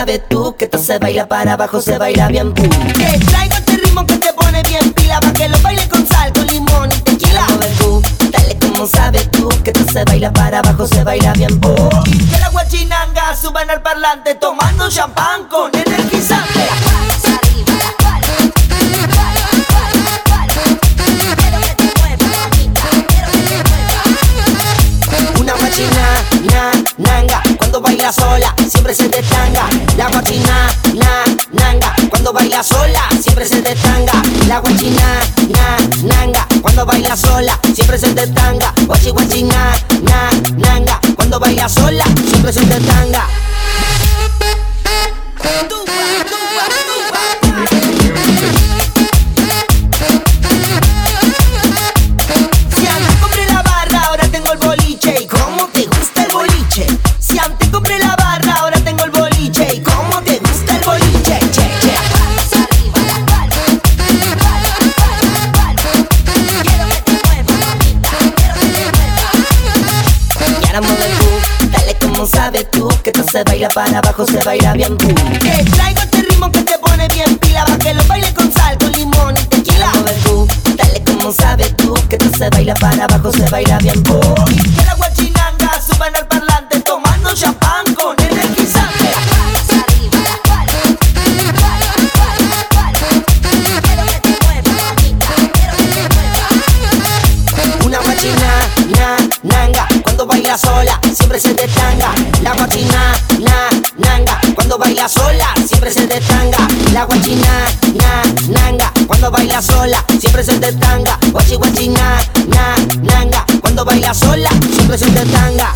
sabes tú Que esto se baila para abajo, se baila bien boom Te traigo este ritmo que te pone bien pila Pa' que lo baile con sal, con limón y tequila. Mueve tú, dale como sabes tú Que esto se baila para abajo, se baila bien boom Que la guachinanga suban al parlante Tomando champán con energizante. Una guachina, na, nanga sola, siempre se tanga. La guachina, na, nanga. Cuando baila sola, siempre se tanga. La guachina, na, nanga. Cuando baila sola, siempre se tanga. Guachi, guachina, na, nanga. Cuando baila sola, siempre se tanga baila para abajo, se baila bien boom Te traigo este ritmo que te pone bien pila Pa' que lo baile con sal, con limón y tequila. Tú, dale como sabes tú Que esto se baila para abajo, se baila bien boom Que la guachinanga suban al parlante Tomando champán con energizante. Una guachina, na, nanga Cuando baila sola, siempre se La tanga La guachina, na, nanga. Cuando baila sola, siempre se tanga. Guachi, guachina, na, nanga. Cuando baila sola, siempre se tanga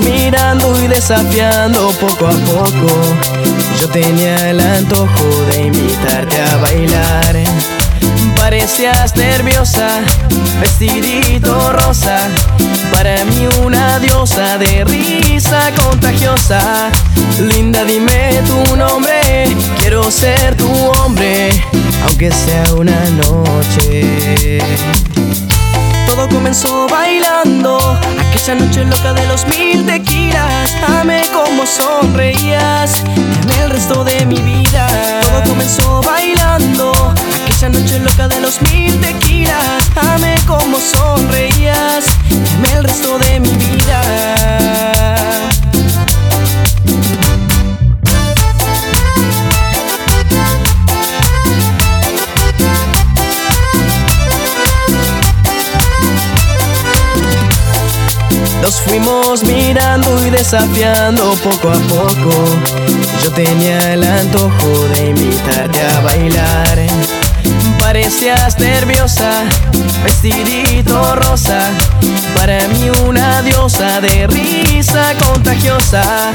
mirando y desafiando poco a poco. Yo tenía el antojo de invitarte a bailar. Parecías nerviosa, vestidito rosa. Para mí una diosa de risa contagiosa. Linda dime tu nombre, quiero ser tu hombre Aunque sea una noche todo comenzó bailando. Aquella noche loca de los mil tequilas Amé como sonreías mirando y desafiando poco a poco. Yo tenía el antojo de invitarte a bailar. Parecías nerviosa, vestidito rosa. Para mí una diosa de risa contagiosa.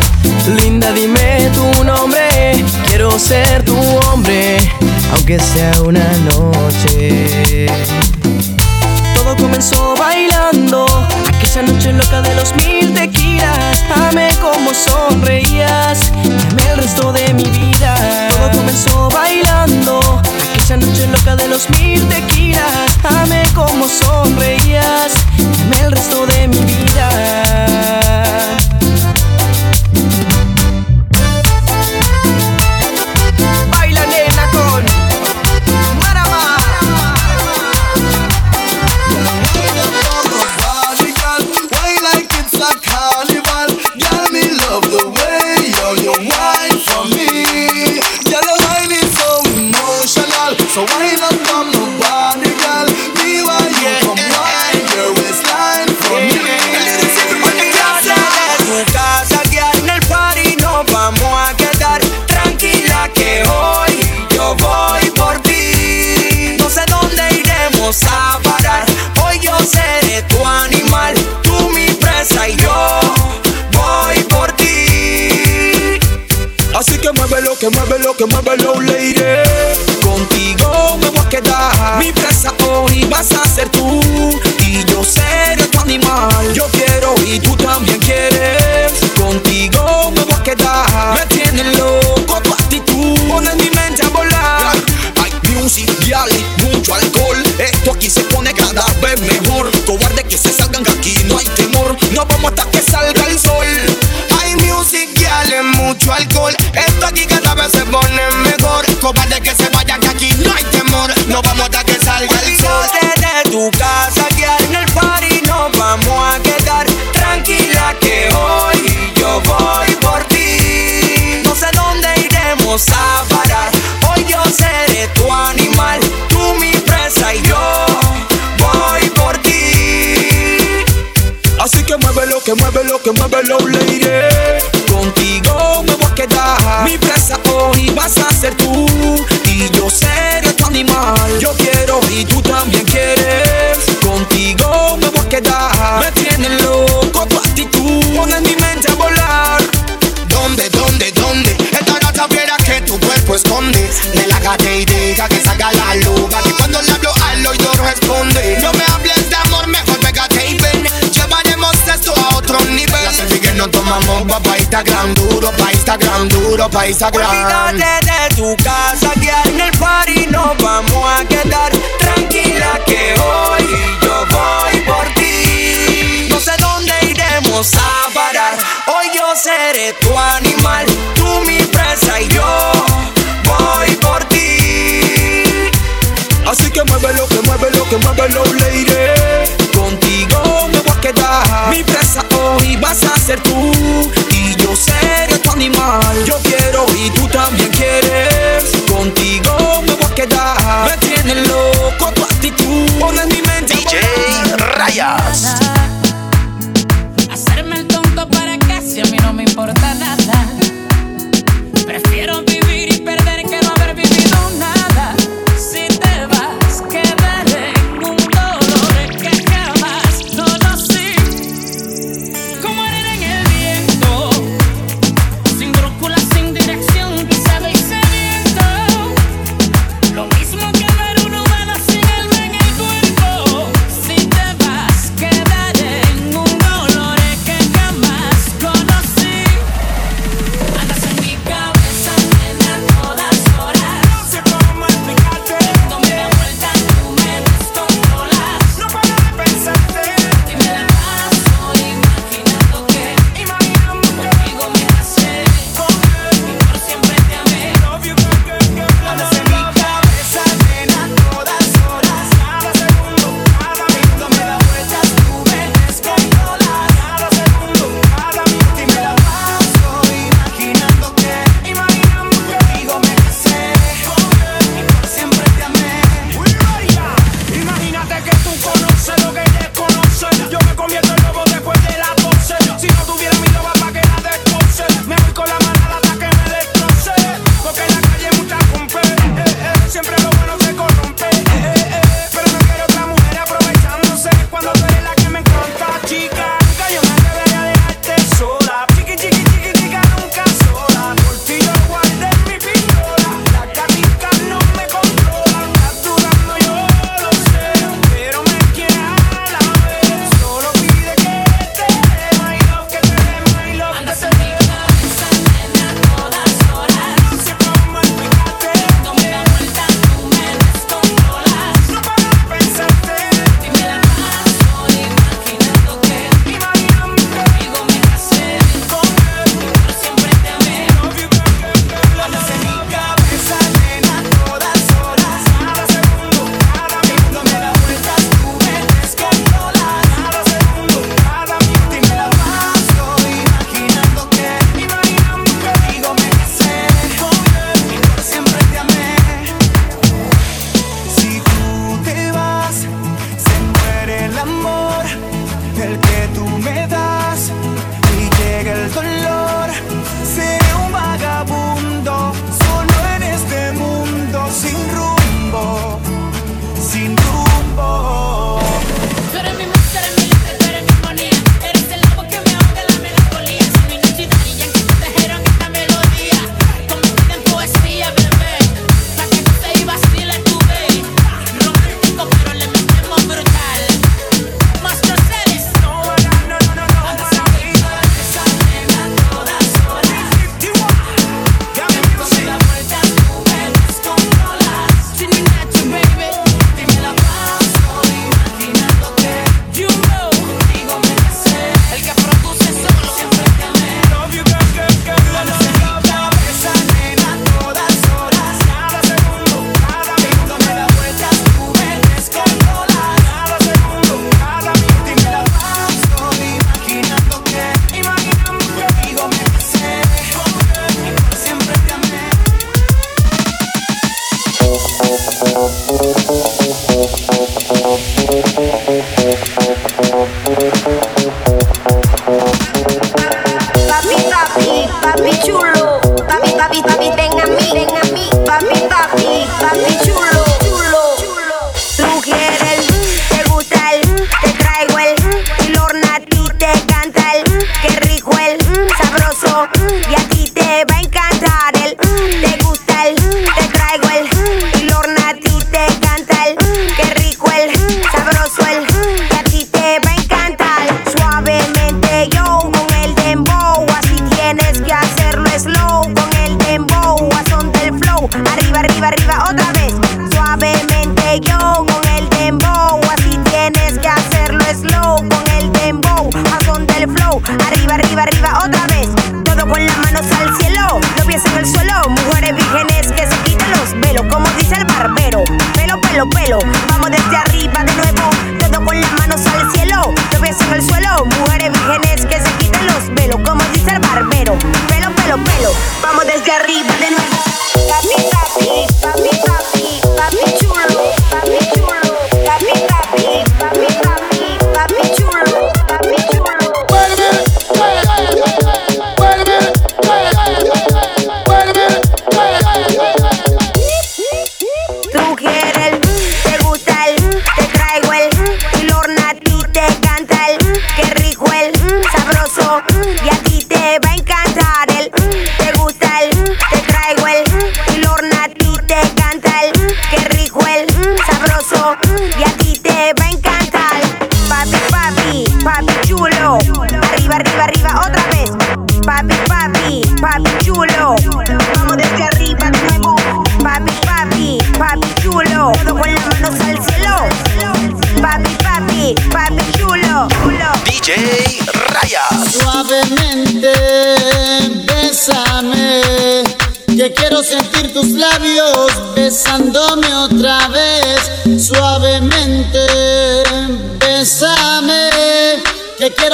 Linda, dime tu nombre, quiero ser tu hombre, aunque sea una noche. Todo comenzó bailando Aquella noche loca de los mil tequilas. Amé como sonreías amé el resto de mi vida. Todo comenzó bailando Aquella noche loca de los mil tequilas. Amé como sonreías amé el resto de mi vida que mueve low lady. Contigo me voy a quedar. Mi presa hoy vas a ser tú. Instagram. Olvídate de tu casa, que en el party nos vamos a quedar. Tranquila que hoy yo voy por ti. No sé dónde iremos a parar. Hoy yo seré tu animal, tú mi presa y yo voy por ti. Así que mueve lo, que mueve lo, que muévelo, lady. Contigo me voy a quedar. Mi presa hoy vas a ser tú y yo seré animal. Yo quiero y tú también quieres. Contigo me voy a quedar. Me tiene loco tu actitud. Pones mi mente. DJ Rayas. Hacerme el tonto para que si a mí no me importa.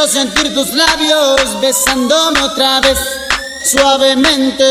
Sentir tus labios besándome otra vez suavemente.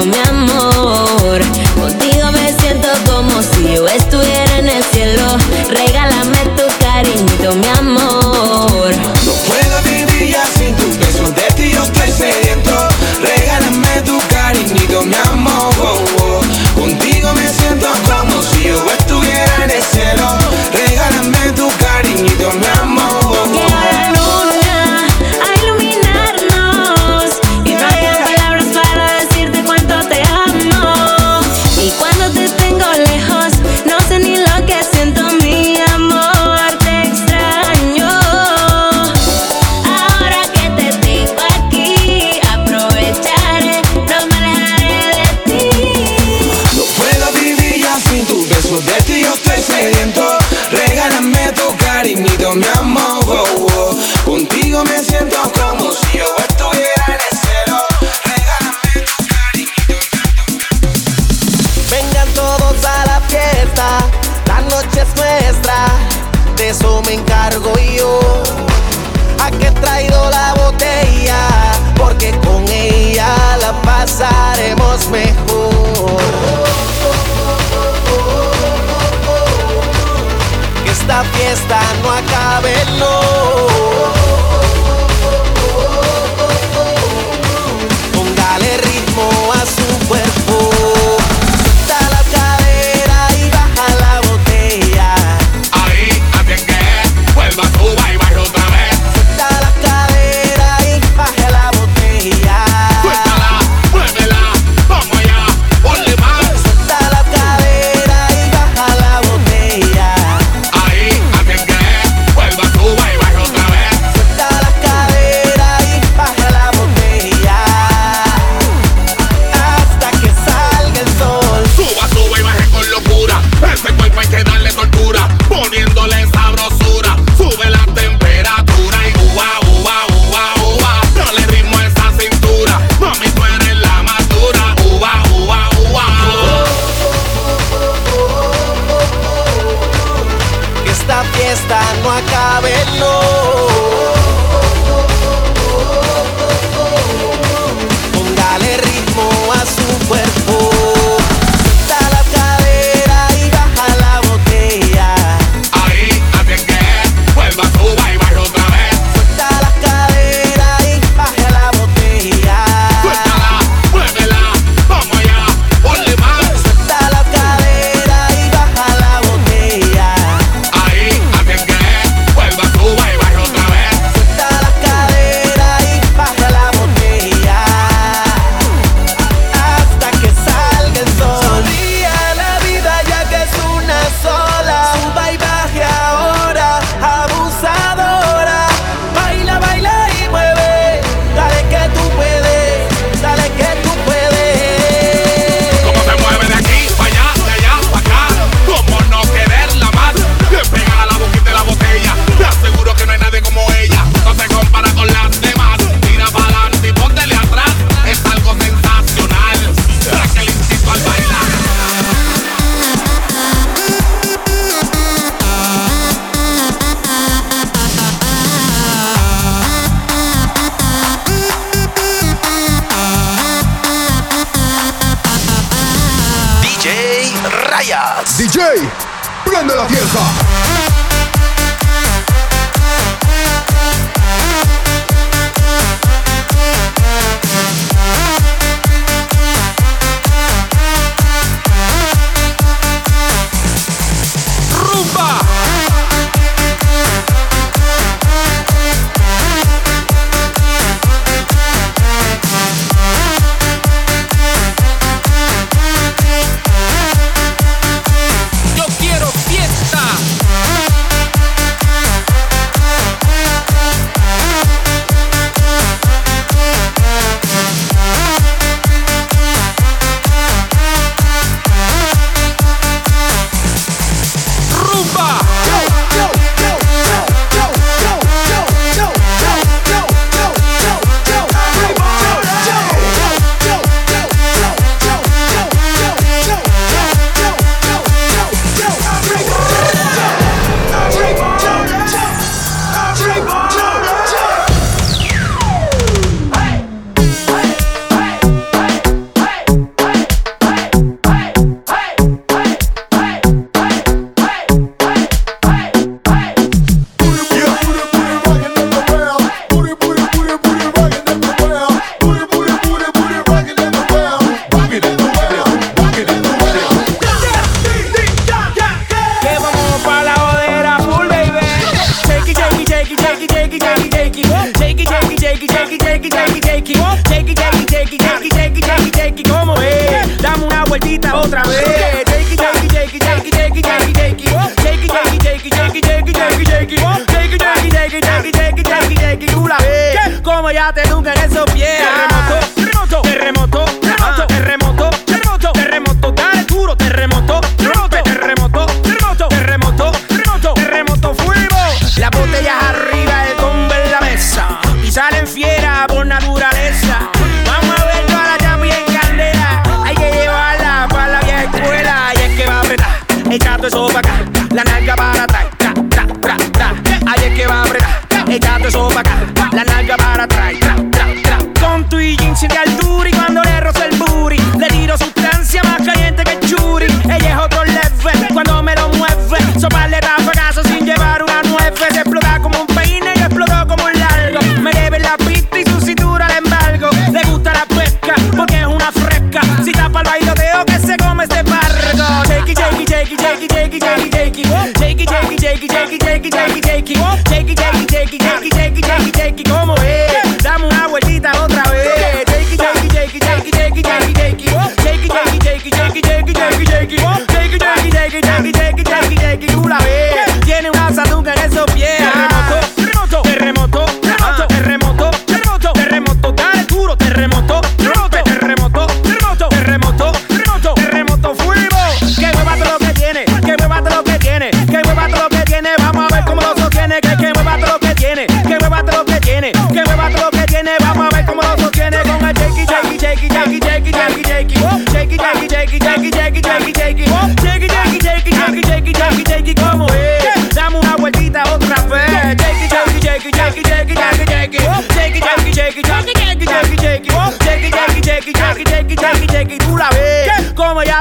Cariñito, mi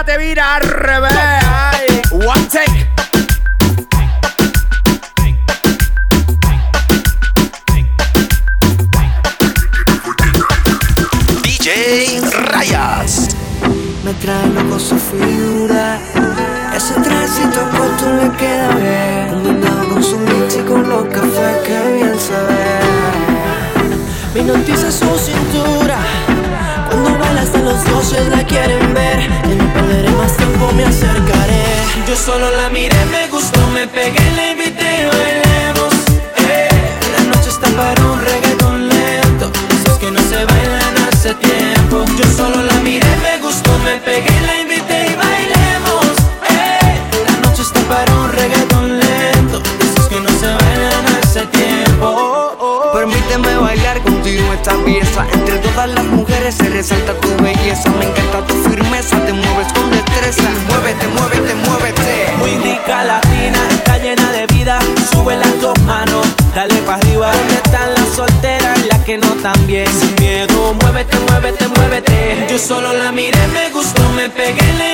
déjate virar. Sin miedo, muévete, muévete, muévete. Yo solo la miré, me gustó, me pegué, le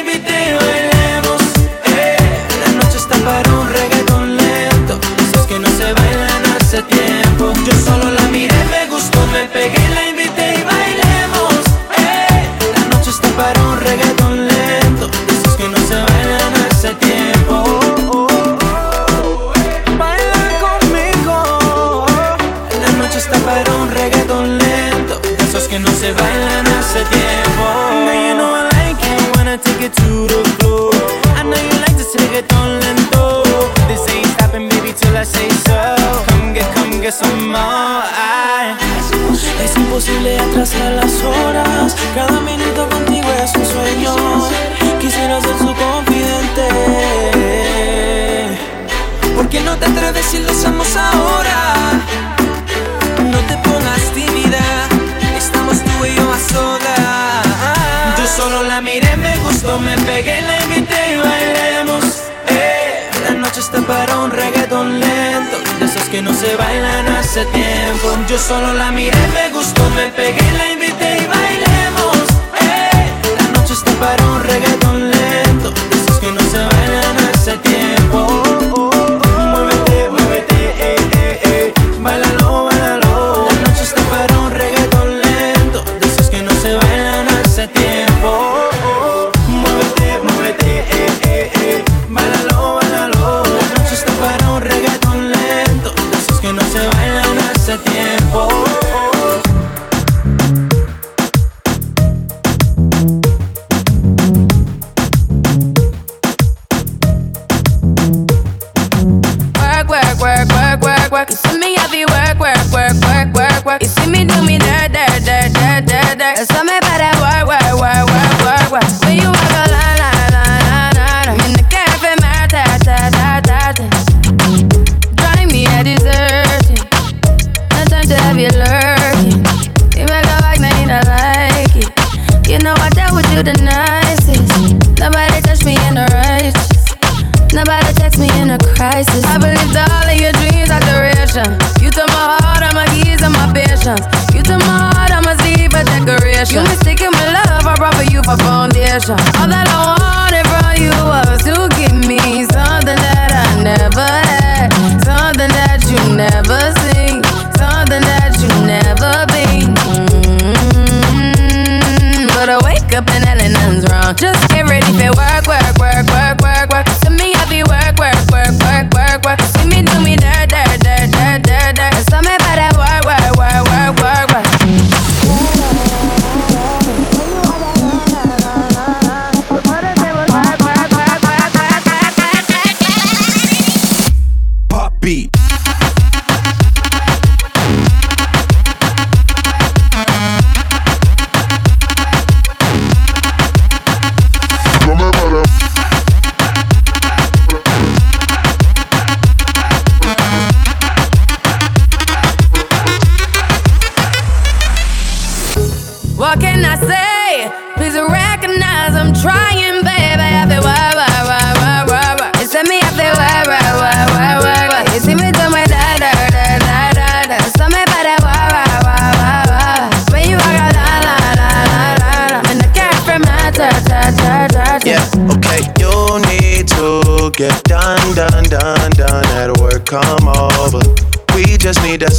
Yo solo la miré.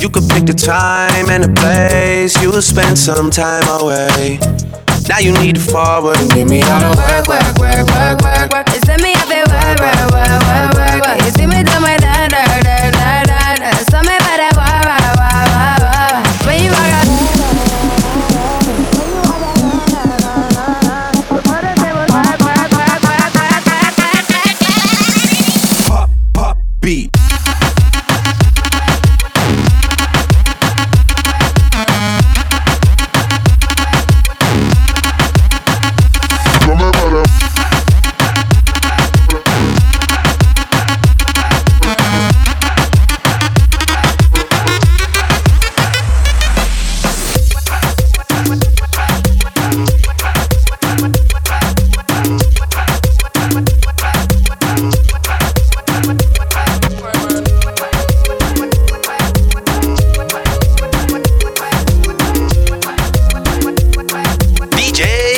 You could pick the time and the place. You will spend some time away. Now you need to forward and give me all the work, work, work, work, work, work. You send me up there, work, work, work, work, work, work. You see me do my da da da Yeah.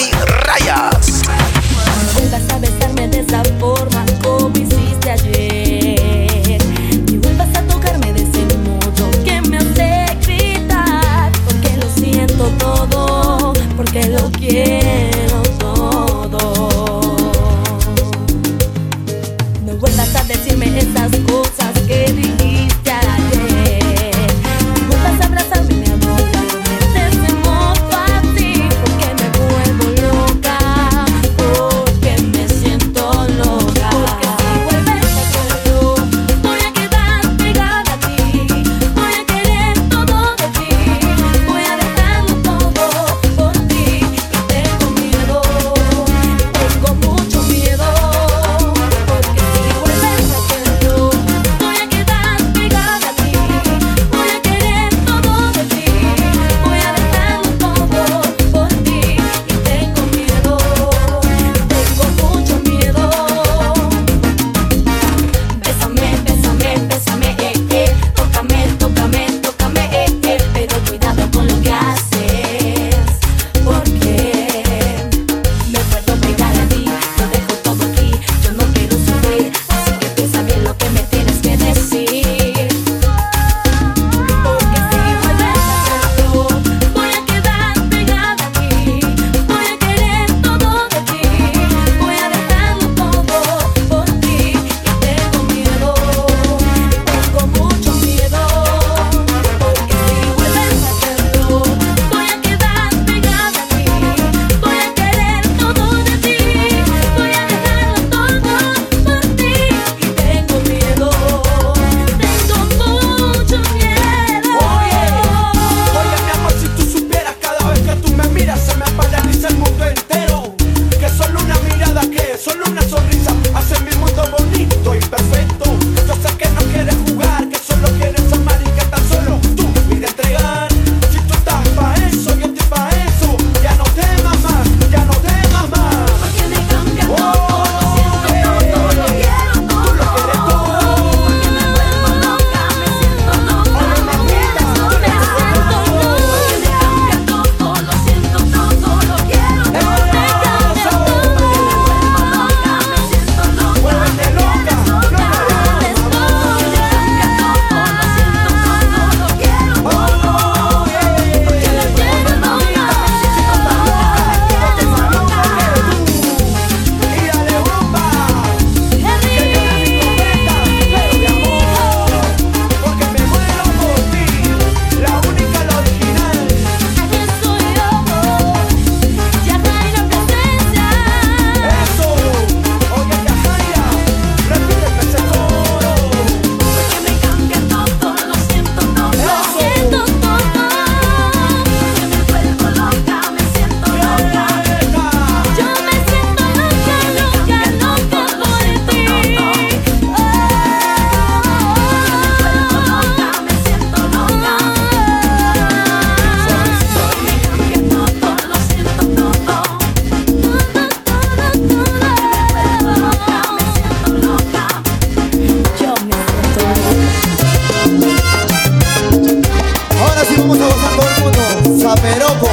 pero por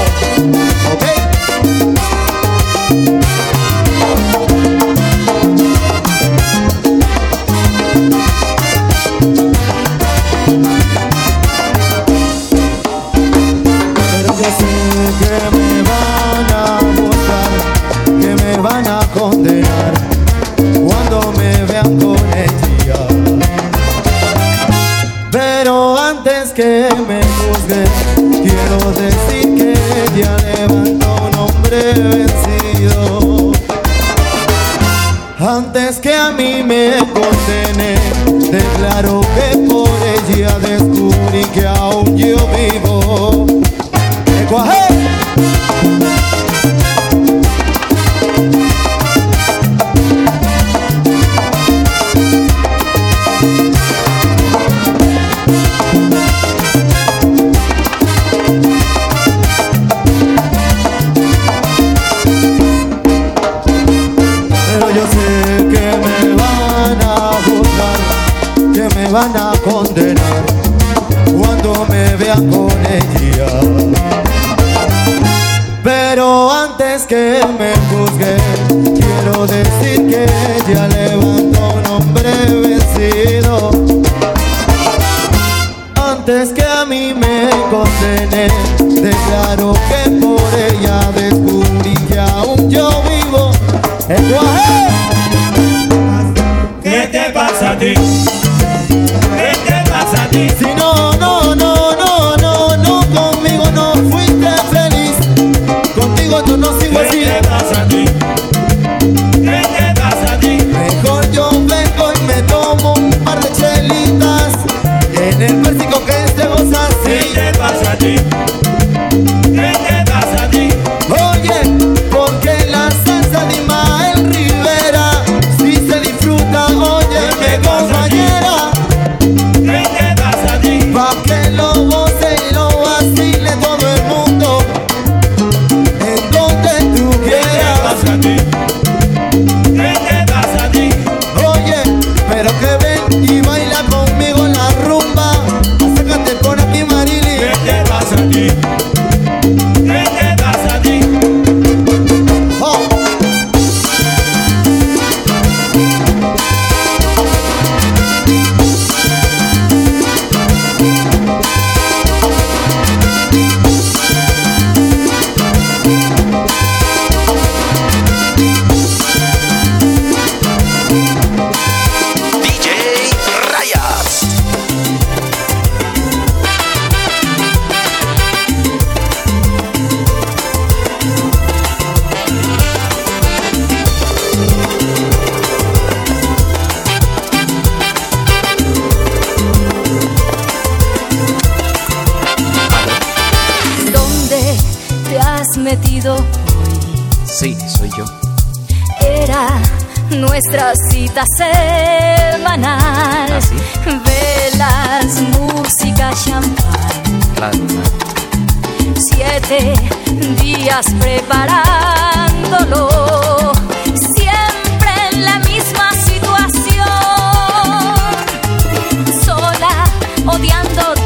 odiándote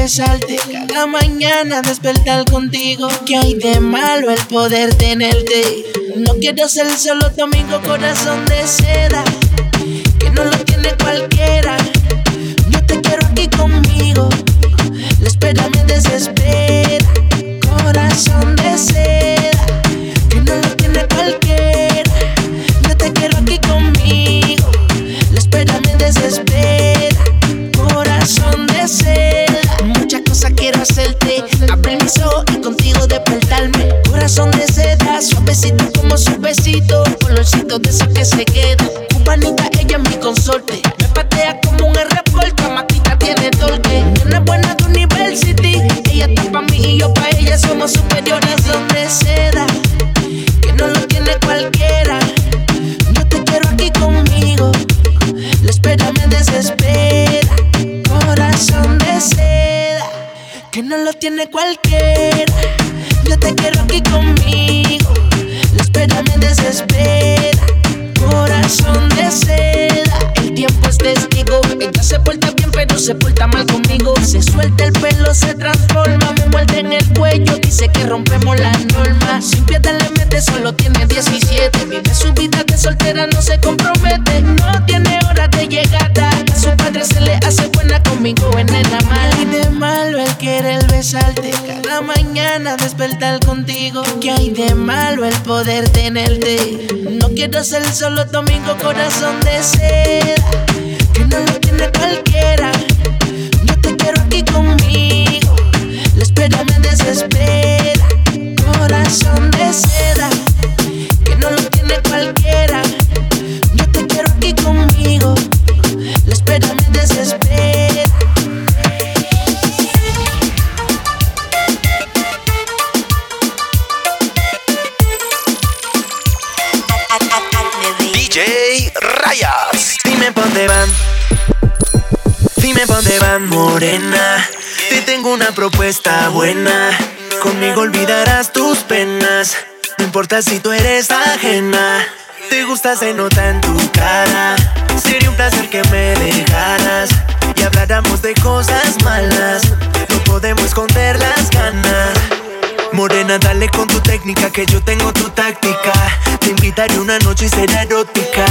besarte? Cada mañana despertar contigo. Que hay de malo el poder tenerte? No quiero ser solo domingo, corazón de seda. Que no lo tiene cualquiera. Yo te quiero aquí conmigo. La espera me desespera. Corazón de se compromete. No tiene hora de llegada. A su padre se le hace buena conmigo en el mal. Y de malo el querer besarte. Cada mañana despertar contigo. Que hay de malo el poder tenerte. No quiero ser solo domingo, corazón de seda. Que no lo tiene cualquiera. Yo te quiero aquí conmigo. La espera me desespera. Corazón de seda. Que no lo tiene cualquiera. Morena. Te tengo una propuesta buena. Conmigo olvidarás tus penas. No importa si tú eres ajena. Te gusta, se nota en tu cara. Sería un placer que me dejaras. Y habláramos de cosas malas. No podemos esconder las ganas. Morena, dale con tu técnica que yo tengo tu táctica. Te invitaré una noche y será erótica.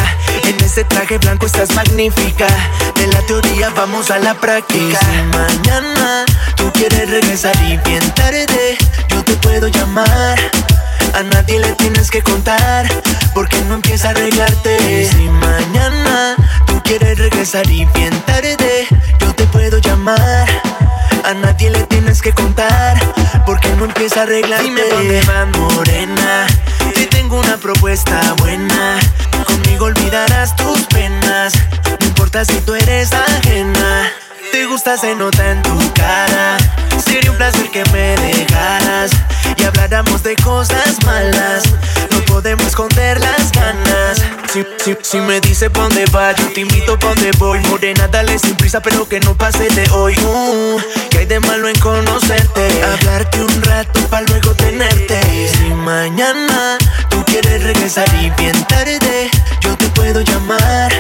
En ese traje blanco estás magnífica. De la teoría vamos a la práctica. Y si mañana tú quieres regresar y bien tarde, yo te puedo llamar. A nadie le tienes que contar, porque no empieza a arreglarte. Y si mañana tú quieres regresar y bien tarde, yo te puedo llamar. A nadie le tienes que contar, porque no empieza a arreglarte. Dime dónde morena. Te tengo una propuesta buena. Conmigo olvidarás tus penas. No importa si tú eres ajena. Te gusta, se nota en tu cara. Sería un placer que me dejaras y habláramos de cosas malas. Si, me dice pa' dónde va, yo te invito pa' dónde voy. Morena, dale sin prisa, pero que no pase de hoy. Uh, que hay de malo en conocerte? Hablarte un rato pa' luego tenerte. Si mañana tú quieres regresar y bien tarde, yo te puedo llamar.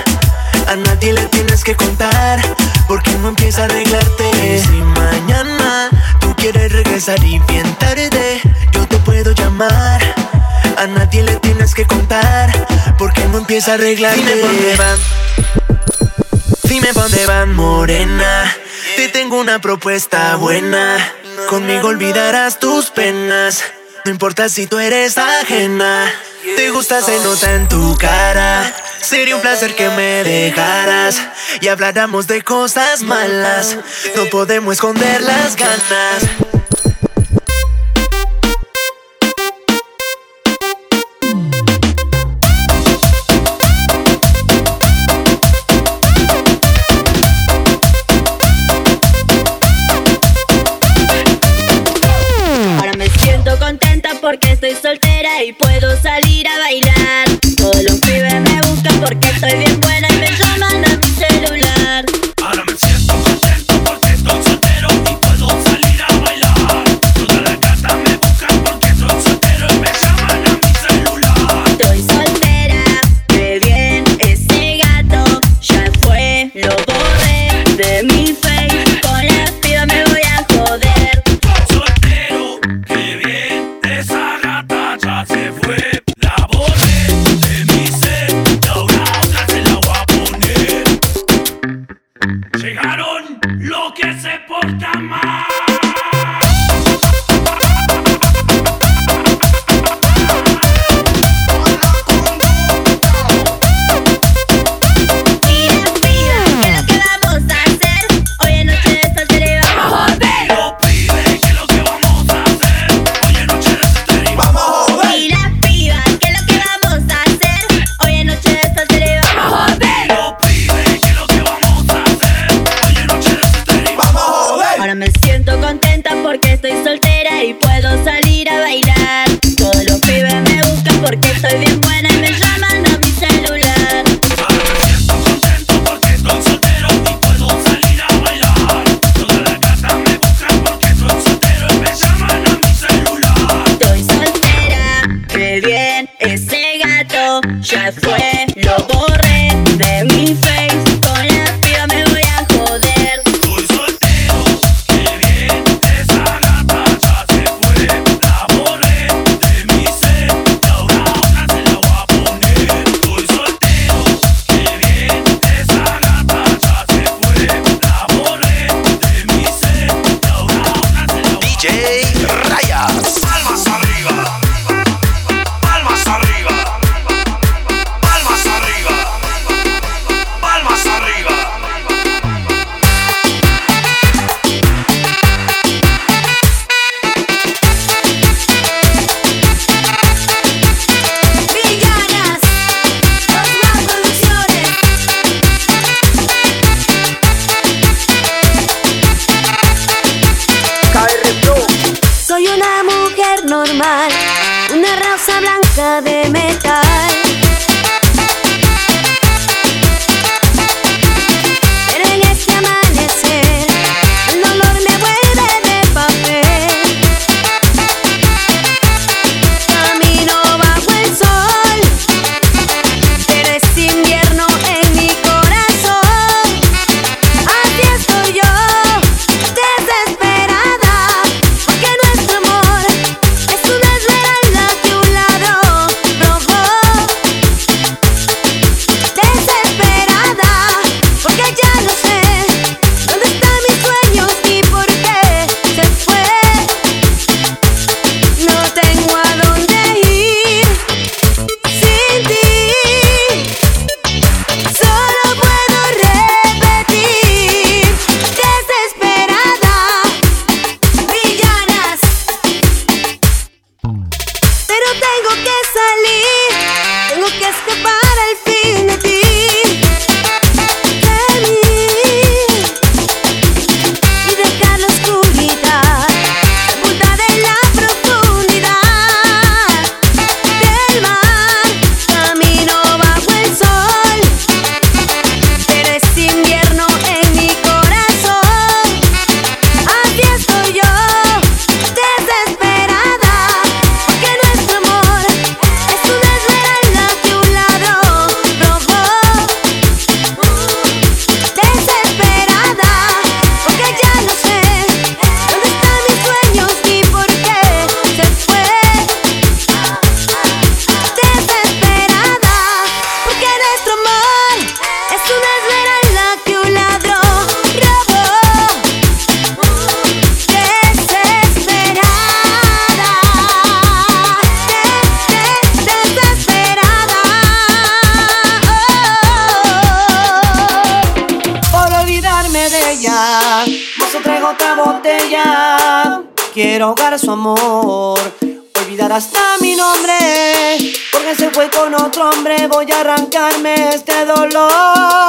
A nadie le tienes que contar, porque no empieza a arreglarte. Si mañana tú quieres regresar y bien tarde, yo te puedo llamar. A nadie le tienes que contar, porque no empieza a arreglarte. Dime pa' dónde van. Dime dónde van, morena. Te tengo una propuesta buena. Conmigo olvidarás tus penas. No importa si tú eres ajena. Te gusta, se nota en tu cara. Sería un placer que me dejaras y habláramos de cosas malas. No podemos esconder las ganas. Porque estoy soltera y puedo salir a bailar. Todos los pibes me buscan porque estoy bien el amor y el olvido.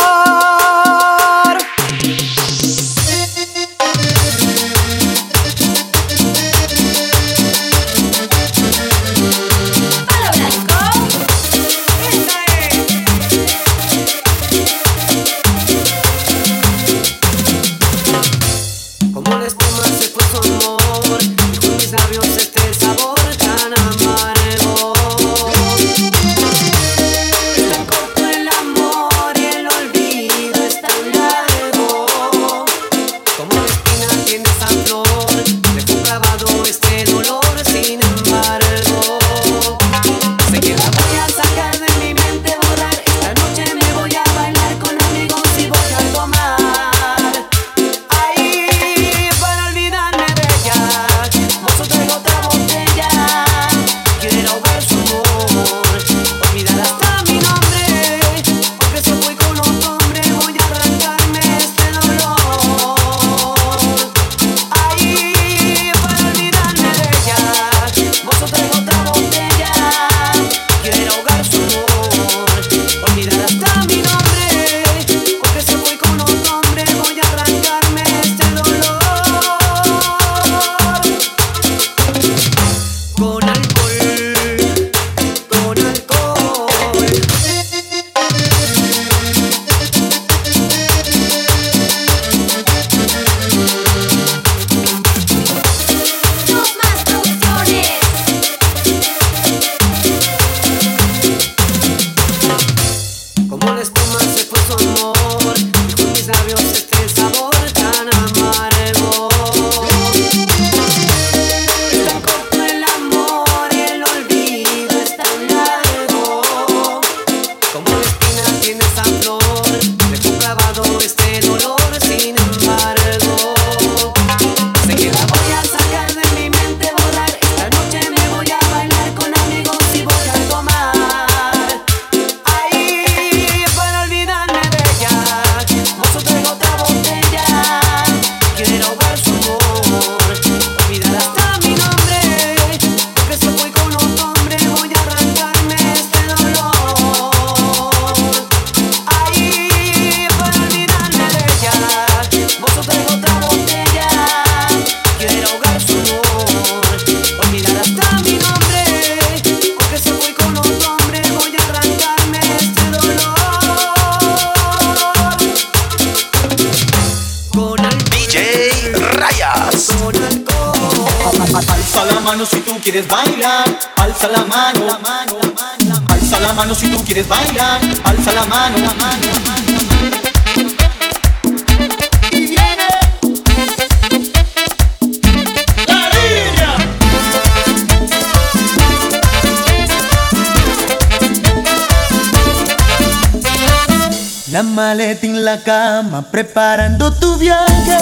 La maleta en la cama, preparando tu viaje.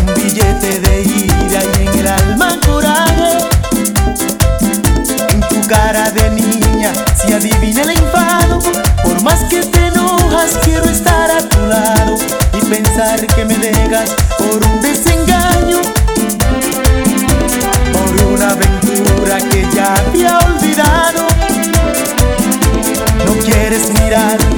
Un billete de ida y en el alma coraje. En tu cara de niña, si adivina el enfado, por más que te enojas, quiero estar a tu lado y pensar que me dejas por un desengaño. Por una aventura que ya había olvidado. No quieres mirar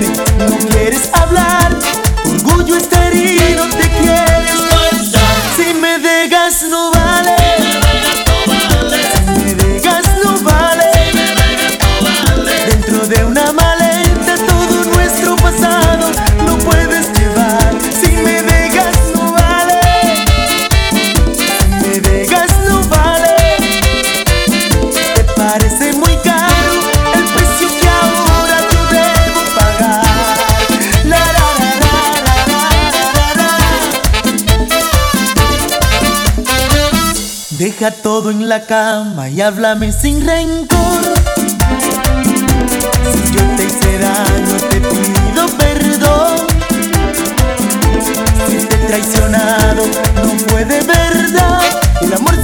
Todo en la cama y háblame sin rencor. Si yo te hice daño, te pido perdón. Si te he traicionado, no fue de verdad. El amor